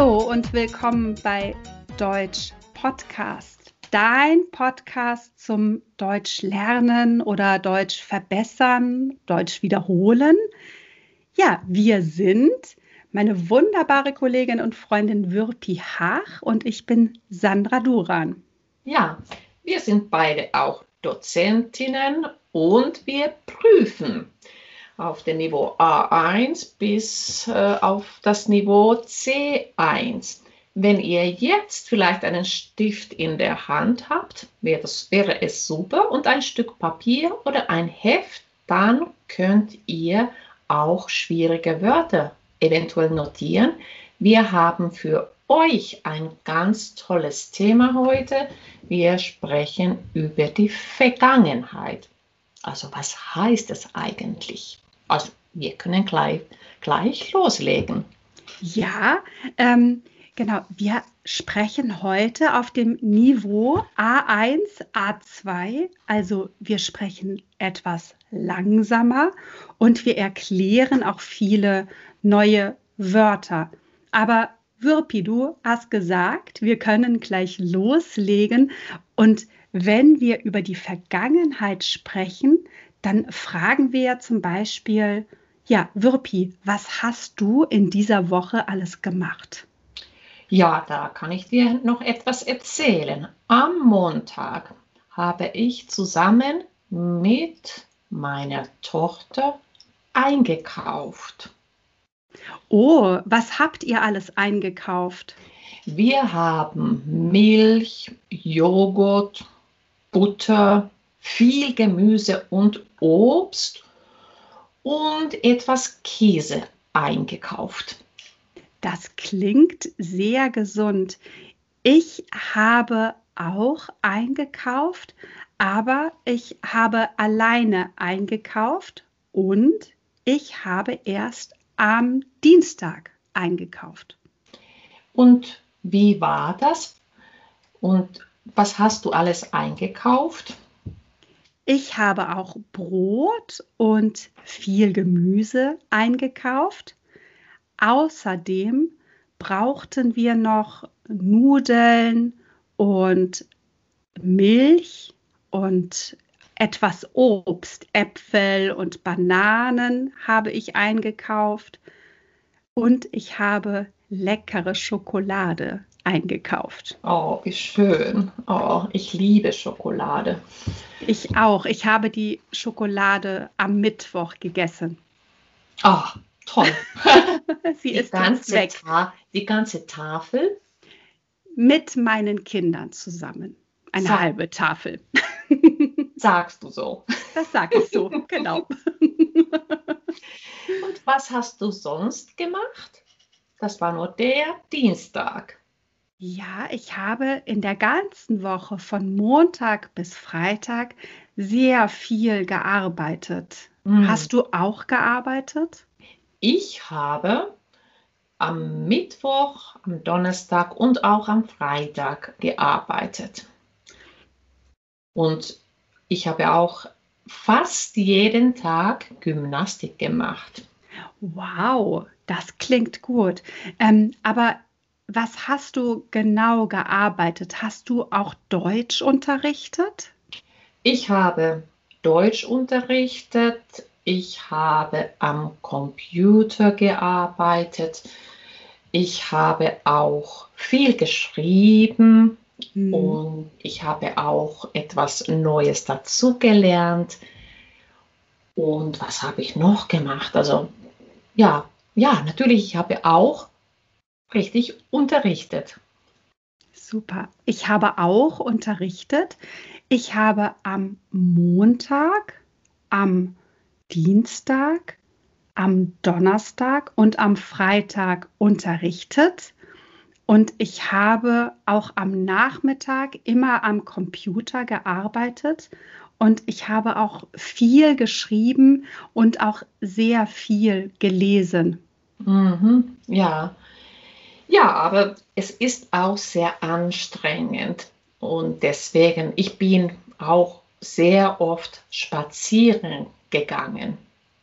Hallo und willkommen bei Deutsch Podcast. Dein Podcast zum Deutsch lernen oder Deutsch verbessern, Deutsch wiederholen. Ja, wir sind meine wunderbare Kollegin und Freundin Würpi Haach und ich bin Sandra Duran. Ja, wir sind beide auch Dozentinnen und wir prüfen auf dem Niveau A1 bis äh, auf das Niveau C1. Wenn ihr jetzt vielleicht einen Stift in der Hand habt, wäre, das, wäre es super und ein Stück Papier oder ein Heft, dann könnt ihr auch schwierige Wörter eventuell notieren. Wir haben für euch ein ganz tolles Thema heute. Wir sprechen über die Vergangenheit. Also was heißt es eigentlich? Also wir können gleich, gleich loslegen. Ja, ähm, genau. Wir sprechen heute auf dem Niveau A1, A2. Also wir sprechen etwas langsamer und wir erklären auch viele neue Wörter. Aber Wirpi, du hast gesagt, wir können gleich loslegen und wenn wir über die Vergangenheit sprechen, dann fragen wir zum Beispiel, ja, Wirpi, was hast du in dieser Woche alles gemacht? Ja, da kann ich dir noch etwas erzählen. Am Montag habe ich zusammen mit meiner Tochter eingekauft. Oh, was habt ihr alles eingekauft? Wir haben Milch, Joghurt, Butter, viel Gemüse und Obst und etwas Käse eingekauft. Das klingt sehr gesund. Ich habe auch eingekauft, aber ich habe alleine eingekauft und ich habe erst am Dienstag eingekauft. Und wie war das? Und was hast du alles eingekauft? Ich habe auch Brot und viel Gemüse eingekauft. Außerdem brauchten wir noch Nudeln und Milch und etwas Obst, Äpfel und Bananen habe ich eingekauft und ich habe leckere Schokolade eingekauft. Oh, wie schön. Oh, ich liebe Schokolade. Ich auch. Ich habe die Schokolade am Mittwoch gegessen. Oh, toll. Sie die ist ganze weg. Ta die ganze Tafel? Mit meinen Kindern zusammen. Eine Sag, halbe Tafel. Sagst du so? Das sag ich so, genau. Und was hast du sonst gemacht? Das war nur der Dienstag. Ja, ich habe in der ganzen Woche von Montag bis Freitag sehr viel gearbeitet. Mhm. Hast du auch gearbeitet? Ich habe am Mittwoch, am Donnerstag und auch am Freitag gearbeitet. Und ich habe auch fast jeden Tag Gymnastik gemacht. Wow, das klingt gut. Ähm, aber was hast du genau gearbeitet? Hast du auch Deutsch unterrichtet? Ich habe Deutsch unterrichtet. Ich habe am Computer gearbeitet. Ich habe auch viel geschrieben mhm. und ich habe auch etwas Neues dazugelernt. Und was habe ich noch gemacht? Also ja, ja, natürlich, ich habe auch richtig unterrichtet. Super. Ich habe auch unterrichtet. Ich habe am Montag, am Dienstag, am Donnerstag und am Freitag unterrichtet. Und ich habe auch am Nachmittag immer am Computer gearbeitet. Und ich habe auch viel geschrieben und auch sehr viel gelesen. Mhm, ja, ja, aber es ist auch sehr anstrengend und deswegen, ich bin auch sehr oft spazieren gegangen.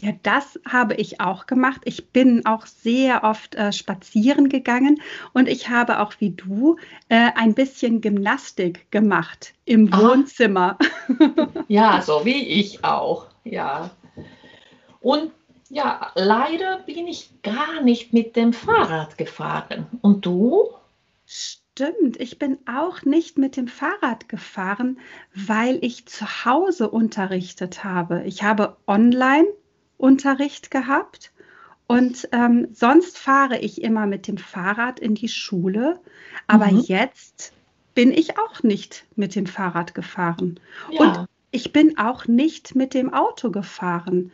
Ja, das habe ich auch gemacht. Ich bin auch sehr oft äh, spazieren gegangen und ich habe auch wie du äh, ein bisschen Gymnastik gemacht im Ah. Wohnzimmer. Ja, so wie ich auch. Ja. Und ja, leider bin ich gar nicht mit dem Fahrrad gefahren. Und du? Stimmt, ich bin auch nicht mit dem Fahrrad gefahren, weil ich zu Hause unterrichtet habe. Ich habe Online-Unterricht gehabt und ähm, sonst fahre ich immer mit dem Fahrrad in die Schule, aber Mhm. jetzt bin ich auch nicht mit dem Fahrrad gefahren und Ja, ich bin auch nicht mit dem Auto gefahren.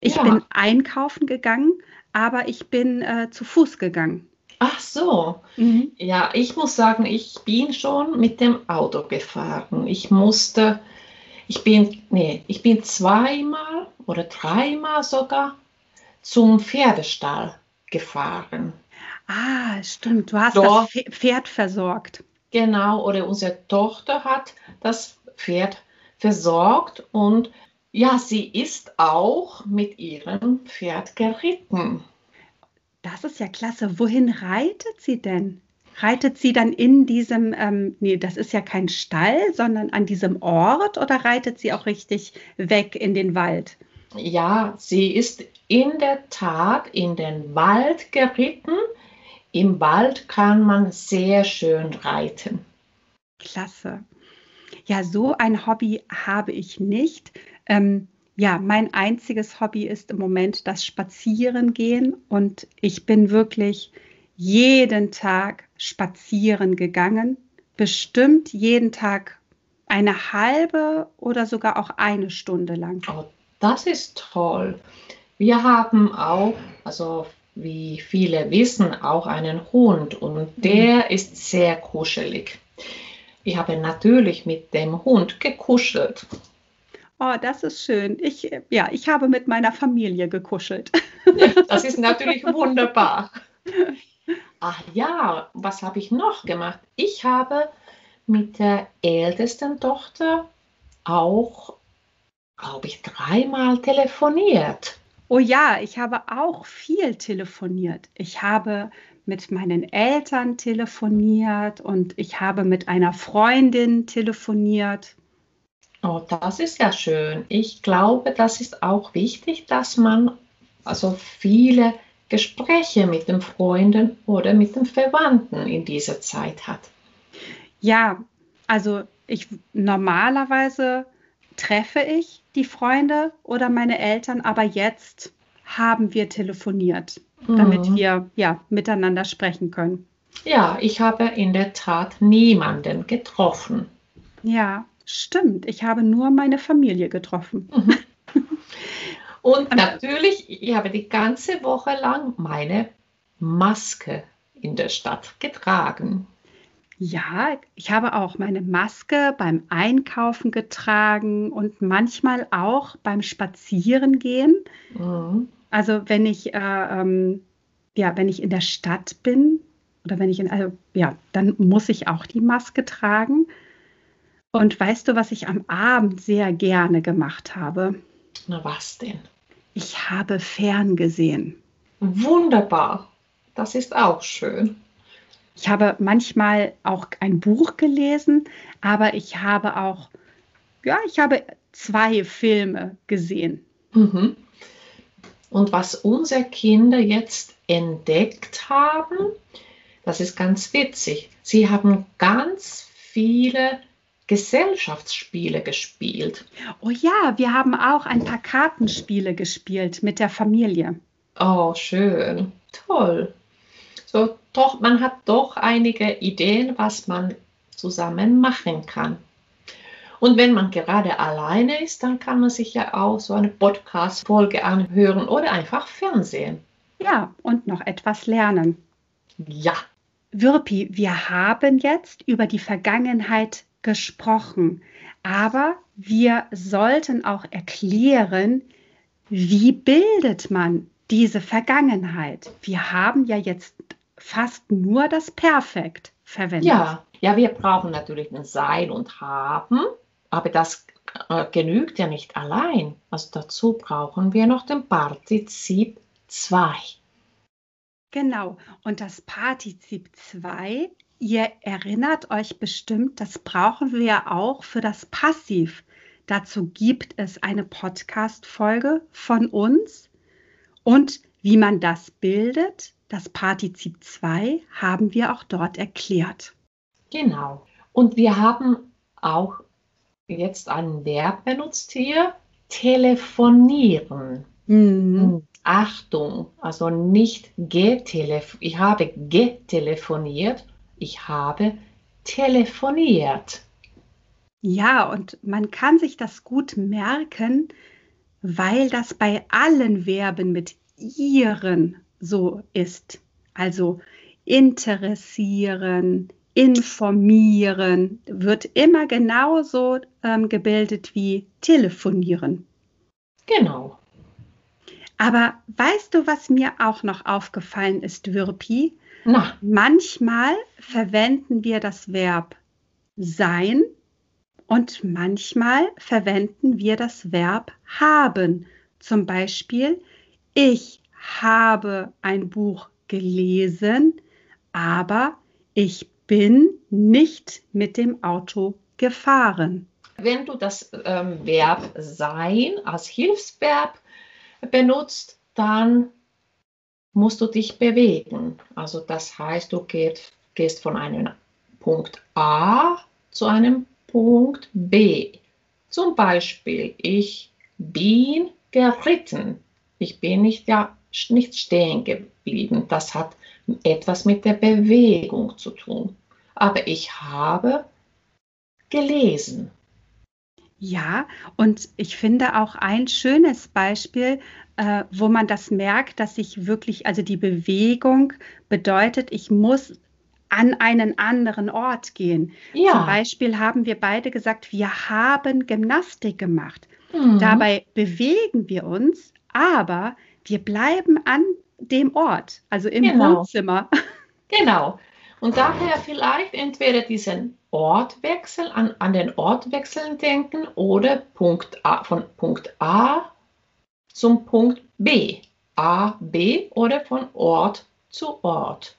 Ich ja. bin einkaufen gegangen, aber ich bin äh, zu Fuß gegangen. Ach so. Mhm. Ja, ich muss sagen, ich bin schon mit dem Auto gefahren. Ich musste, ich bin, nee, ich bin zweimal oder dreimal sogar zum Pferdestall gefahren. Ah, stimmt. Du hast das Dort, Pfe- Pferd versorgt. genau, oder unsere Tochter hat das Pferd versorgt und ja, sie ist auch mit ihrem Pferd geritten. Das ist ja klasse. Wohin reitet sie denn? Reitet sie dann in diesem, ähm, nee, das ist ja kein Stall, sondern an diesem Ort oder reitet sie auch richtig weg in den Wald? Ja, sie ist in der Tat in den Wald geritten. Im Wald kann man sehr schön reiten. Klasse. Ja, so ein Hobby habe ich nicht. Ähm, ja, mein einziges Hobby ist im Moment das Spazierengehen und ich bin wirklich jeden Tag spazieren gegangen. Bestimmt jeden Tag eine halbe oder sogar auch eine Stunde lang. Oh, das ist toll. Wir haben auch, also wie viele wissen, auch einen Hund und Mhm. der ist sehr kuschelig. Ich habe natürlich mit dem Hund gekuschelt. Oh, das ist schön. Ich, äh, ja, ich habe mit meiner Familie gekuschelt. Das ist natürlich wunderbar. Ach ja, was habe ich noch gemacht? Ich habe mit der ältesten Tochter auch, glaube ich, dreimal telefoniert. Oh ja, ich habe auch viel telefoniert. Ich habe mit meinen Eltern telefoniert und ich habe mit einer Freundin telefoniert. Oh, das ist ja schön. Ich glaube, das ist auch wichtig, dass man also viele Gespräche mit den Freunden oder mit den Verwandten in dieser Zeit hat. Ja, also ich normalerweise treffe ich die Freunde oder meine Eltern, aber jetzt haben wir telefoniert, damit Mhm. wir ja miteinander sprechen können. Ja, ich habe in der Tat niemanden getroffen. Ja, stimmt. Ich habe nur meine Familie getroffen. Mhm. Und natürlich, ich habe die ganze Woche lang meine Maske in der Stadt getragen. Ja, ich habe auch meine Maske beim Einkaufen getragen und manchmal auch beim Spazierengehen. Mhm. Also wenn ich, äh, ähm, ja, wenn ich in der Stadt bin oder wenn ich in, also, ja, dann muss ich auch die Maske tragen. Und weißt du, was ich am Abend sehr gerne gemacht habe? Na was denn? Ich habe ferngesehen. Wunderbar. Das ist auch schön. Ich habe manchmal auch ein Buch gelesen, aber ich habe auch, ja, ich habe zwei Filme gesehen. Mhm. Und was unsere Kinder jetzt entdeckt haben, das ist ganz witzig. Sie haben ganz viele Gesellschaftsspiele gespielt. Oh ja, wir haben auch ein paar Kartenspiele gespielt mit der Familie. Oh, schön. Toll. So, doch, man hat doch einige Ideen, was man zusammen machen kann. Und wenn man gerade alleine ist, dann kann man sich ja auch so eine Podcast-Folge anhören oder einfach Fernsehen. Ja, und noch etwas lernen. Ja, Wirpi, wir haben jetzt über die Vergangenheit gesprochen, aber wir sollten auch erklären, wie bildet man diese Vergangenheit? Wir haben ja jetzt fast nur das Perfekt verwendet. ja, ja, wir brauchen natürlich ein Sein und Haben, aber das äh, genügt ja nicht allein. Also dazu brauchen wir noch den Partizip 2. Genau. Und das Partizip 2, ihr erinnert euch bestimmt, das brauchen wir auch für das Passiv. Dazu gibt es eine Podcast-Folge von uns. Und wie man das bildet, das Partizip 2, haben wir auch dort erklärt. Genau. Und wir haben auch jetzt ein Verb benutzt hier, telefonieren. Mhm. Achtung, also nicht getelefoniert. Ich habe getelefoniert, ich habe telefoniert. Ja, und man kann sich das gut merken, weil das bei allen Verben mit ihren so ist. Also interessieren, informieren wird immer genauso ähm, gebildet wie telefonieren. Genau. Aber weißt du, was mir auch noch aufgefallen ist, Wirpi? Na. Manchmal verwenden wir das Verb sein und manchmal verwenden wir das Verb haben. Zum Beispiel, ich habe ein Buch gelesen, aber ich bin nicht mit dem Auto gefahren. Wenn du das ähm, Verb sein als Hilfsverb benutzt, dann musst du dich bewegen. Also das heißt, du gehst, gehst von einem Punkt A zu einem Punkt B. Zum Beispiel, ich bin geritten. Ich bin nicht, ja, nicht stehen geblieben. Das hat etwas mit der Bewegung zu tun. Aber ich habe gelesen. Ja, und ich finde auch ein schönes Beispiel, äh, wo man das merkt, dass ich wirklich, also die Bewegung bedeutet, ich muss an einen anderen Ort gehen. Ja. Zum Beispiel haben wir beide gesagt, wir haben Gymnastik gemacht. Mhm. Dabei bewegen wir uns, aber wir bleiben an dem Ort, also im genau. Wohnzimmer. Genau. Und daher vielleicht entweder diesen Ortwechsel, an, an den Ortwechseln denken oder Punkt A, von Punkt A zum Punkt B. A, B oder von Ort zu Ort.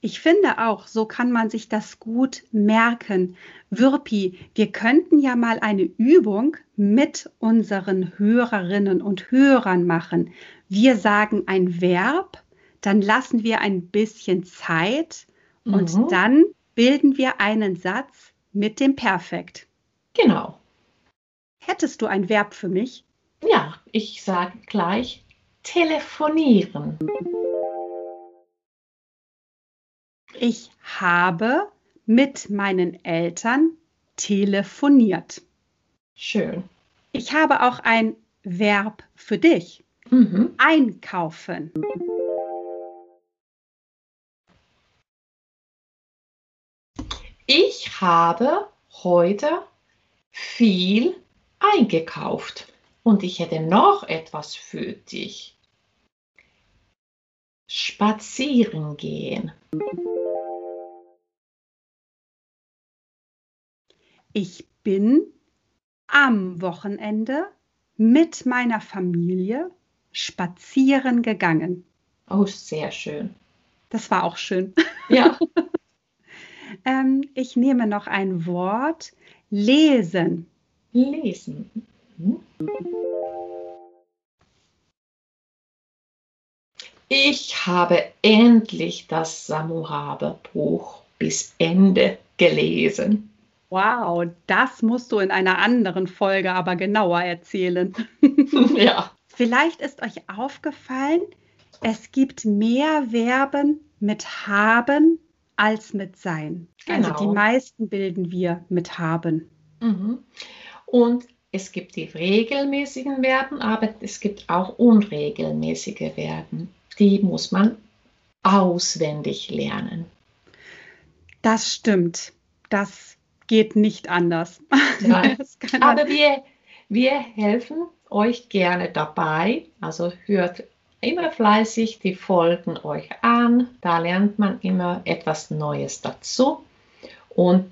Ich finde auch, so kann man sich das gut merken. Wirpi, wir könnten ja mal eine Übung mit unseren Hörerinnen und Hörern machen. Wir sagen ein Verb, dann lassen wir ein bisschen Zeit und mhm. dann bilden wir einen Satz mit dem Perfekt. Genau. Hättest du ein Verb für mich? Ja, ich sage gleich telefonieren. Ich habe mit meinen Eltern telefoniert. Schön. Ich habe auch ein Verb für dich. Mhm. Einkaufen. Ich habe heute viel eingekauft und ich hätte noch etwas für dich. Spazieren gehen. Ich bin am Wochenende mit meiner Familie spazieren gegangen. Oh, sehr schön. Das war auch schön. Ja. Ähm, ich nehme noch ein Wort. Lesen. Lesen. Mhm. Ich habe endlich das Samuhabe-Buch bis Ende gelesen. Wow, das musst du in einer anderen Folge aber genauer erzählen. ja. Vielleicht ist euch aufgefallen, es gibt mehr Verben mit haben als mit sein. Genau. Also die genau. meisten bilden wir mit haben. Mhm. Und es gibt die regelmäßigen Verben, aber es gibt auch unregelmäßige Verben. Die muss man auswendig lernen. Das stimmt. Das geht nicht anders. Aber wir, wir helfen euch gerne dabei. Also hört immer fleißig die Folgen euch an. Da lernt man immer etwas Neues dazu. Und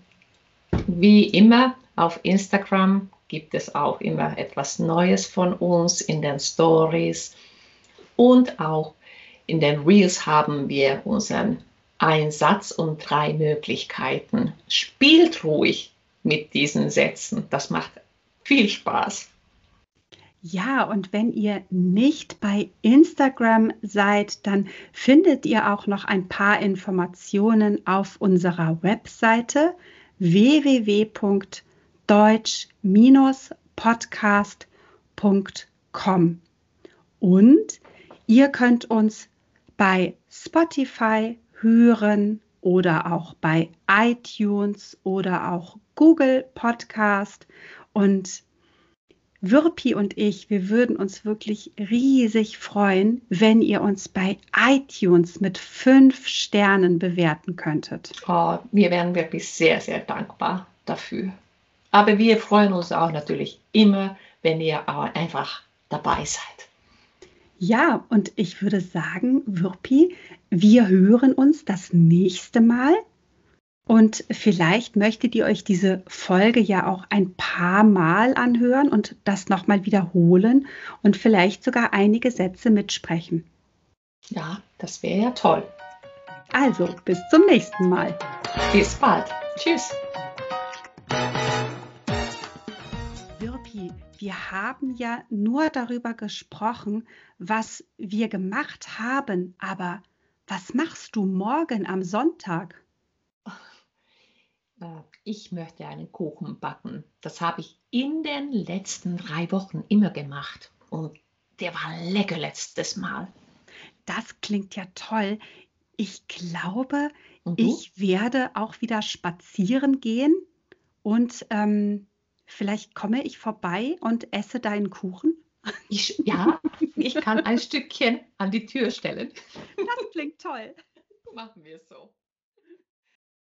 wie immer auf Instagram gibt es auch immer etwas Neues von uns in den Stories. Und auch in den Reels haben wir unseren Einsatz und drei Möglichkeiten. Spielt ruhig mit diesen Sätzen. Das macht viel Spaß. Ja, und wenn ihr nicht bei Instagram seid, dann findet ihr auch noch ein paar Informationen auf unserer Webseite www.deutsch-podcast.com. Und ihr könnt uns bei Spotify hören oder auch bei iTunes oder auch Google Podcast und Wirpi und ich, wir würden uns wirklich riesig freuen, wenn ihr uns bei iTunes mit fünf Sternen bewerten könntet. Oh, wir wären wirklich sehr, sehr dankbar dafür. Aber wir freuen uns auch natürlich immer, wenn ihr einfach dabei seid. Ja, und ich würde sagen, Wirpi, wir hören uns das nächste Mal und vielleicht möchtet ihr euch diese Folge ja auch ein paar Mal anhören und das nochmal wiederholen und vielleicht sogar einige Sätze mitsprechen. Ja, das wäre ja toll. Also, bis zum nächsten Mal. Bis bald. Tschüss. Wirpi, wir haben ja nur darüber gesprochen, was wir gemacht haben, aber was machst du morgen am Sonntag? Äh, ich möchte einen Kuchen backen. Das habe ich in den letzten drei Wochen immer gemacht. Und der war lecker letztes Mal. Das klingt ja toll. Ich glaube, ich werde auch wieder spazieren gehen und ähm, vielleicht komme ich vorbei und esse deinen Kuchen. Ich, ja, ich kann ein Stückchen an die Tür stellen. Das klingt toll. Machen wir so.